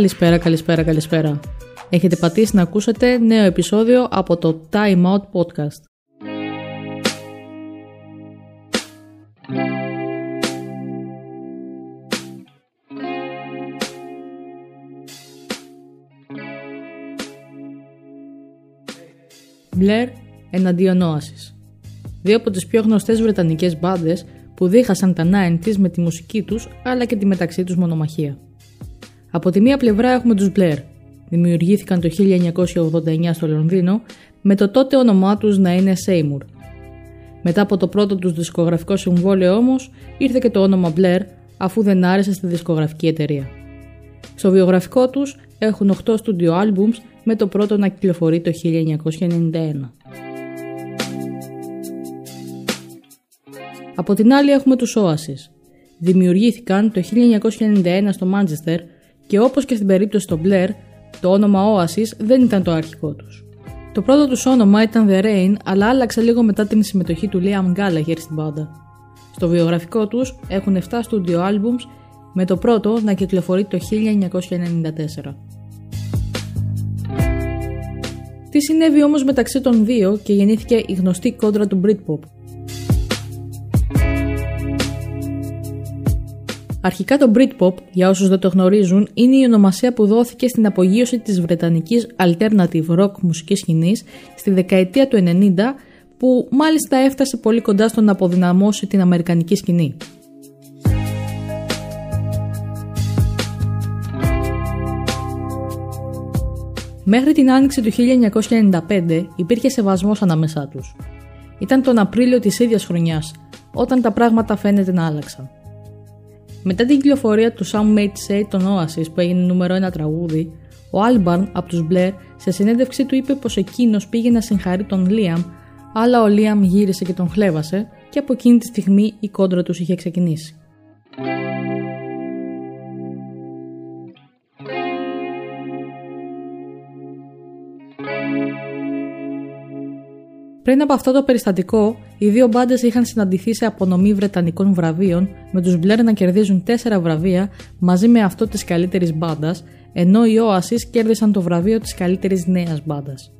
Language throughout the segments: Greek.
Καλησπέρα, καλησπέρα, καλησπέρα. Έχετε πατήσει να ακούσετε νέο επεισόδιο από το Time Out Podcast. Blair εναντίον Oasis. Δύο από τις πιο γνωστές βρετανικές μπάντες που δίχασαν τα 90s με τη μουσική τους αλλά και τη μεταξύ τους μονομαχία. Από τη μία πλευρά έχουμε τους Blair. Δημιουργήθηκαν το 1989 στο Λονδίνο με το τότε όνομά τους να είναι Seymour. Μετά από το πρώτο τους δισκογραφικό συμβόλαιο όμως ήρθε και το όνομα Blair αφού δεν άρεσε στη δισκογραφική εταιρεία. Στο βιογραφικό τους έχουν 8 studio albums με το πρώτο να κυκλοφορεί το 1991. Από την άλλη έχουμε τους Oasis. Δημιουργήθηκαν το 1991 στο Manchester και όπως και στην περίπτωση των Blair, το όνομα Oasis δεν ήταν το αρχικό τους. Το πρώτο τους όνομα ήταν The Rain, αλλά άλλαξε λίγο μετά την συμμετοχή του Liam Gallagher στην πάντα. Στο βιογραφικό τους έχουν 7 studio albums, με το πρώτο να κυκλοφορεί το 1994. Τι συνέβη όμως μεταξύ των δύο και γεννήθηκε η γνωστή κόντρα του Britpop, Αρχικά το Britpop, για όσους δεν το γνωρίζουν, είναι η ονομασία που δόθηκε στην απογείωση της βρετανικής alternative rock μουσικής σκηνής στη δεκαετία του 90 που μάλιστα έφτασε πολύ κοντά στο να αποδυναμώσει την αμερικανική σκηνή. Μέχρι την άνοιξη του 1995 υπήρχε σεβασμός ανάμεσά τους. Ήταν τον Απρίλιο της ίδιας χρονιάς, όταν τα πράγματα φαίνεται να άλλαξαν. Μετά την κυκλοφορία του Some Made Say των Oasis που έγινε νούμερο ένα τραγούδι, ο Albarn από τους Blair σε συνέντευξή του είπε πως εκείνος πήγε να συγχαρεί τον Liam, αλλά ο Liam γύρισε και τον χλέβασε και από εκείνη τη στιγμή η κόντρα τους είχε ξεκινήσει. Πριν από αυτό το περιστατικό, οι δύο μπάντες είχαν συναντηθεί σε απονομή Βρετανικών βραβείων, με τους Μπλερ να κερδίζουν 4 βραβεία μαζί με αυτό της καλύτερης μπάντας, ενώ οι Oasis κέρδισαν το βραβείο της καλύτερης νέας μπάντας.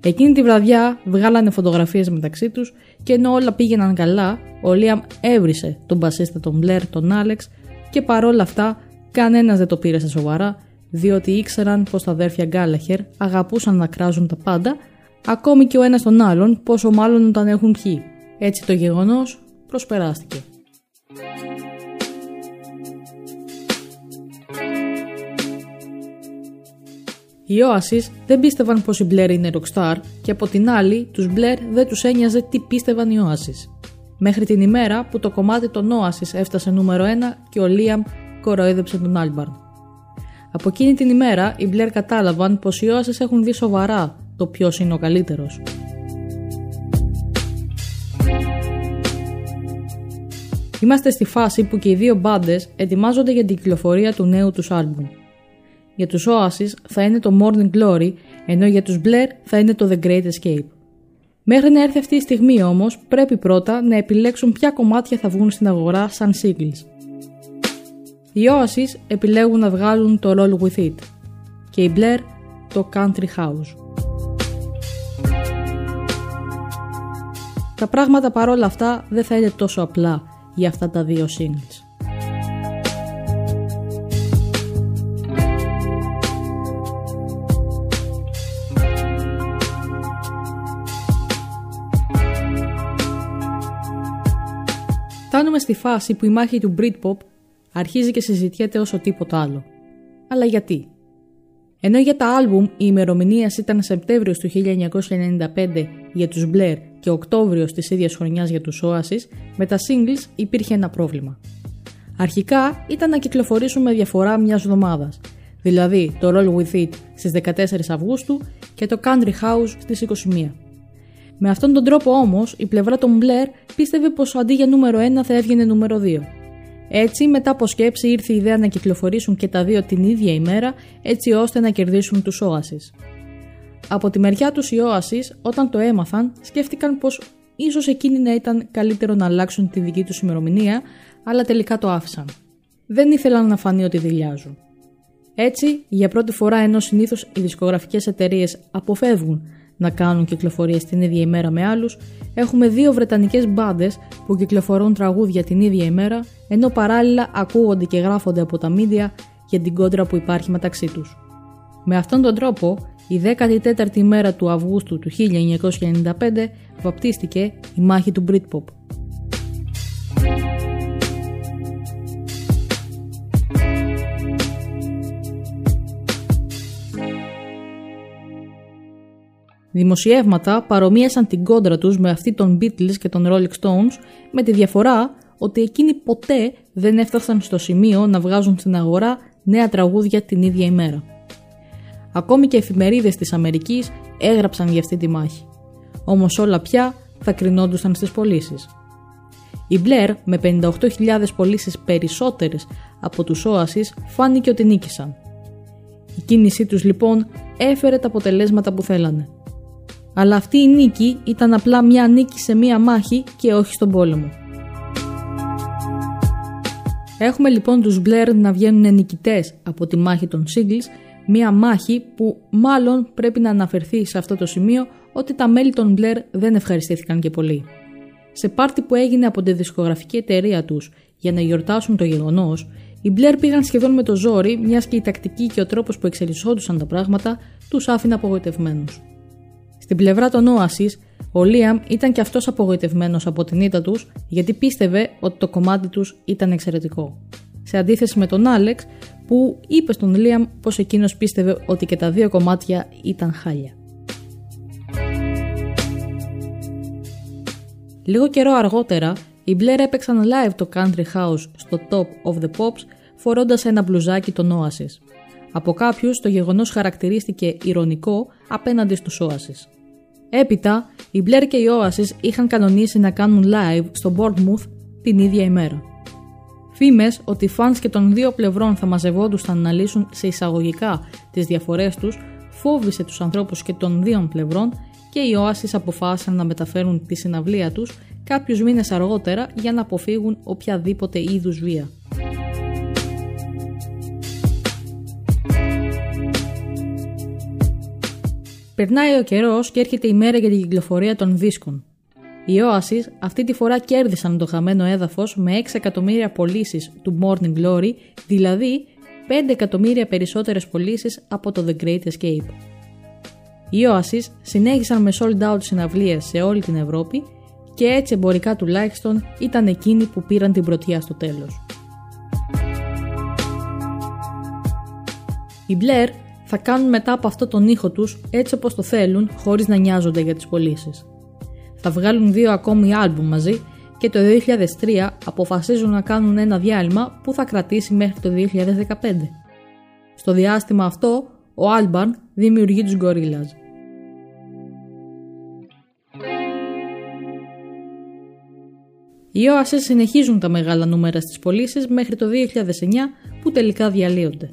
Εκείνη τη βραδιά βγάλανε φωτογραφίες μεταξύ τους και ενώ όλα πήγαιναν καλά, ο Λίαμ έβρισε τον μπασίστα τον Μπλερ, τον Άλεξ και παρόλα αυτά κανένας δεν το πήρε στα σοβαρά, διότι ήξεραν πως τα αδέρφια Γκάλαχερ αγαπούσαν να κράζουν τα πάντα ακόμη και ο ένας τον άλλον, πόσο μάλλον όταν έχουν πιει. Έτσι το γεγονός προσπεράστηκε. Οι Oasis δεν πίστευαν πως η Blair είναι rockstar και από την άλλη τους Blair δεν τους ένοιαζε τι πίστευαν οι Oasis. Μέχρι την ημέρα που το κομμάτι των Oasis έφτασε νούμερο 1 και ο Liam κοροϊδέψε τον Albarn. Από εκείνη την ημέρα οι Blair κατάλαβαν πως οι Oasis έχουν δει σοβαρά το ποιος είναι ο καλύτερος. Είμαστε στη φάση που και οι δύο μπάντες ετοιμάζονται για την κυκλοφορία του νέου τους άλμπουμ. Για τους Oasis θα είναι το Morning Glory, ενώ για τους Blair θα είναι το The Great Escape. Μέχρι να έρθει αυτή η στιγμή όμως, πρέπει πρώτα να επιλέξουν ποια κομμάτια θα βγουν στην αγορά σαν singles. Οι Oasis επιλέγουν να βγάλουν το Roll With It και οι Blair το Country House. Τα πράγματα παρόλα αυτά δεν θα είναι τόσο απλά για αυτά τα δύο singles. Φτάνουμε στη φάση που η μάχη του Britpop αρχίζει και συζητιέται όσο τίποτα άλλο. Αλλά γιατί; Ενώ για τα άλμπουμ η ημερομηνία ήταν Σεπτέμβριο του 1995 για τους Blair και Οκτώβριο της ίδιας χρονιάς για τους Oasis, με τα singles υπήρχε ένα πρόβλημα. Αρχικά ήταν να κυκλοφορήσουν με διαφορά μιας εβδομάδας, δηλαδή το Roll With It στις 14 Αυγούστου και το Country House στις 21. Με αυτόν τον τρόπο όμως, η πλευρά των Blair πίστευε πως αντί για νούμερο 1 θα έβγαινε νούμερο 2. Έτσι, μετά από σκέψη ήρθε η ιδέα να κυκλοφορήσουν και τα δύο την ίδια ημέρα, έτσι ώστε να κερδίσουν τους Oasis. Από τη μεριά τους οι Oasis, όταν το έμαθαν, σκέφτηκαν πως ίσως εκείνη να ήταν καλύτερο να αλλάξουν τη δική τους ημερομηνία, αλλά τελικά το άφησαν. Δεν ήθελαν να φανεί ότι δηλιάζουν. Έτσι, για πρώτη φορά ενώ συνήθως οι δισκογραφικές εταιρείες αποφεύγουν να κάνουν κυκλοφορίες την ίδια ημέρα με άλλους, έχουμε δύο βρετανικές μπάντες που κυκλοφορούν τραγούδια την ίδια ημέρα, ενώ παράλληλα ακούγονται και γράφονται από τα μίντια για την κόντρα που υπάρχει μεταξύ τους. Με αυτόν τον τρόπο, η 14η ημέρα του Αυγούστου του 1995 βαπτίστηκε η μάχη του Britpop. Δημοσιεύματα παρομοίασαν την κόντρα τους με αυτή των Beatles και των Rolling Stones με τη διαφορά ότι εκείνοι ποτέ δεν έφτασαν στο σημείο να βγάζουν στην αγορά νέα τραγούδια την ίδια ημέρα. Ακόμη και εφημερίδες της Αμερικής έγραψαν για αυτή τη μάχη. Όμως όλα πια θα κρινόντουσαν στις πωλήσεις. Η Blair με 58.000 πωλήσεις περισσότερες από τους Oasis φάνηκε ότι νίκησαν. Η κίνησή τους λοιπόν έφερε τα αποτελέσματα που θέλανε αλλά αυτή η νίκη ήταν απλά μια νίκη σε μια μάχη και όχι στον πόλεμο. Έχουμε λοιπόν τους Blair να βγαίνουν νικητές από τη μάχη των Singles, μια μάχη που μάλλον πρέπει να αναφερθεί σε αυτό το σημείο ότι τα μέλη των Blair δεν ευχαριστήθηκαν και πολύ. Σε πάρτι που έγινε από τη δισκογραφική εταιρεία τους για να γιορτάσουν το γεγονός, οι Blair πήγαν σχεδόν με το ζόρι, μιας και η τακτική και ο τρόπος που εξελισσόντουσαν τα πράγματα τους άφηνε απογοητευμένους. Στην πλευρά των Oasis, ο Λίαμ ήταν και αυτός απογοητευμένος από την ήττα τους γιατί πίστευε ότι το κομμάτι τους ήταν εξαιρετικό. Σε αντίθεση με τον Άλεξ που είπε στον Λίαμ πως εκείνος πίστευε ότι και τα δύο κομμάτια ήταν χάλια. Λίγο καιρό αργότερα, οι Blair έπαιξαν live το Country House στο Top of the Pops φορώντας ένα μπλουζάκι των Oasis. Από κάποιους το γεγονός χαρακτηρίστηκε ηρωνικό απέναντι στους Oasis. Έπειτα, οι Blair και οι Oasis είχαν κανονίσει να κάνουν live στο Bournemouth την ίδια ημέρα. Φήμες ότι οι fans και των δύο πλευρών θα μαζευόντουσαν να λύσουν σε εισαγωγικά τις διαφορές τους, φόβησε τους ανθρώπους και των δύο πλευρών και οι Oasis αποφάσισαν να μεταφέρουν τη συναυλία τους κάποιους μήνες αργότερα για να αποφύγουν οποιαδήποτε είδους βία. Περνάει ο καιρός και έρχεται η μέρα για την κυκλοφορία των δίσκων. Οι Oasis αυτή τη φορά κέρδισαν το χαμένο έδαφος με 6 εκατομμύρια πωλήσεις του Morning Glory, δηλαδή 5 εκατομμύρια περισσότερες πωλήσεις από το The Great Escape. Οι Oasis συνέχισαν με sold out συναυλίες σε όλη την Ευρώπη και έτσι εμπορικά τουλάχιστον ήταν εκείνοι που πήραν την πρωτιά στο τέλος. Η Blair θα κάνουν μετά από αυτό τον ήχο τους έτσι όπως το θέλουν χωρίς να νοιάζονται για τις πωλήσεις. Θα βγάλουν δύο ακόμη άλμπουμ μαζί και το 2003 αποφασίζουν να κάνουν ένα διάλειμμα που θα κρατήσει μέχρι το 2015. Στο διάστημα αυτό, ο Άλμπαν δημιουργεί τους Gorillaz. Οι Oasis συνεχίζουν τα μεγάλα νούμερα στις πωλήσεις μέχρι το 2009 που τελικά διαλύονται.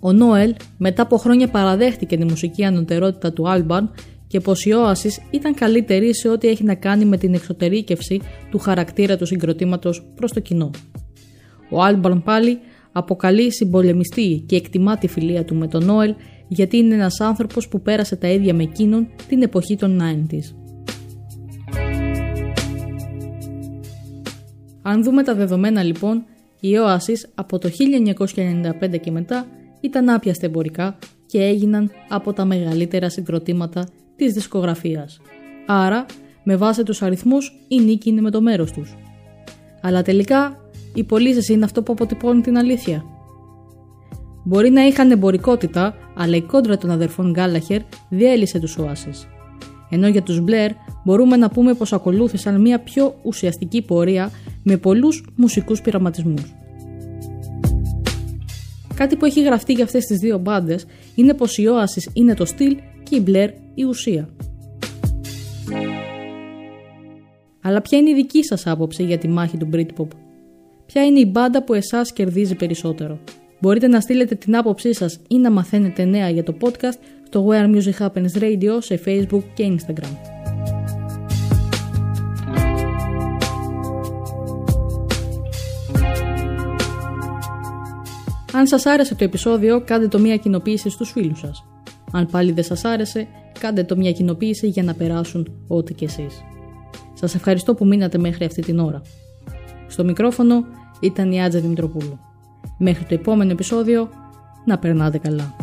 Ο Νόελ μετά από χρόνια παραδέχτηκε τη μουσική ανωτερότητα του Άλμπαν και πως η Oasis ήταν καλύτερη σε ό,τι έχει να κάνει με την εξωτερήκευση του χαρακτήρα του συγκροτήματος προς το κοινό. Ο Άλμπαν πάλι αποκαλεί συμπολεμιστή και εκτιμά τη φιλία του με τον Νόελ γιατί είναι ένας άνθρωπος που πέρασε τα ίδια με εκείνον την εποχή των 90s. Αν δούμε τα δεδομένα λοιπόν, η Oasis από το 1995 και μετά ήταν άπιαστα εμπορικά και έγιναν από τα μεγαλύτερα συγκροτήματα της δισκογραφίας. Άρα, με βάση τους αριθμούς, η νίκη είναι με το μέρος τους. Αλλά τελικά, οι πωλήσεις είναι αυτό που αποτυπώνει την αλήθεια. Μπορεί να είχαν εμπορικότητα, αλλά η κόντρα των αδερφών Γκάλαχερ διέλυσε τους Oasis. Ενώ για τους Blair μπορούμε να πούμε πως ακολούθησαν μια πιο ουσιαστική πορεία με πολλούς μουσικούς πειραματισμούς. Κάτι που έχει γραφτεί για αυτές τις δύο μπάντες είναι πως η Oasis είναι το στυλ και η Blair η ουσία. Αλλά ποια είναι η δική σας άποψη για τη μάχη του Britpop? Ποια είναι η μπάντα που εσάς κερδίζει περισσότερο; Μπορείτε να στείλετε την άποψή σας ή να μαθαίνετε νέα για το podcast στο Where Music Happens Radio σε Facebook και Instagram. Αν σας άρεσε το επεισόδιο, κάντε το μία κοινοποίηση στους φίλους σας. Αν πάλι δεν σας άρεσε, κάντε το μία κοινοποίηση για να περάσουν ό,τι κι εσείς. Σας ευχαριστώ που μείνατε μέχρι αυτή την ώρα. Στο μικρόφωνο ήταν η Άτζα Δημητροπούλου. Μέχρι το επόμενο επεισόδιο, να περνάτε καλά.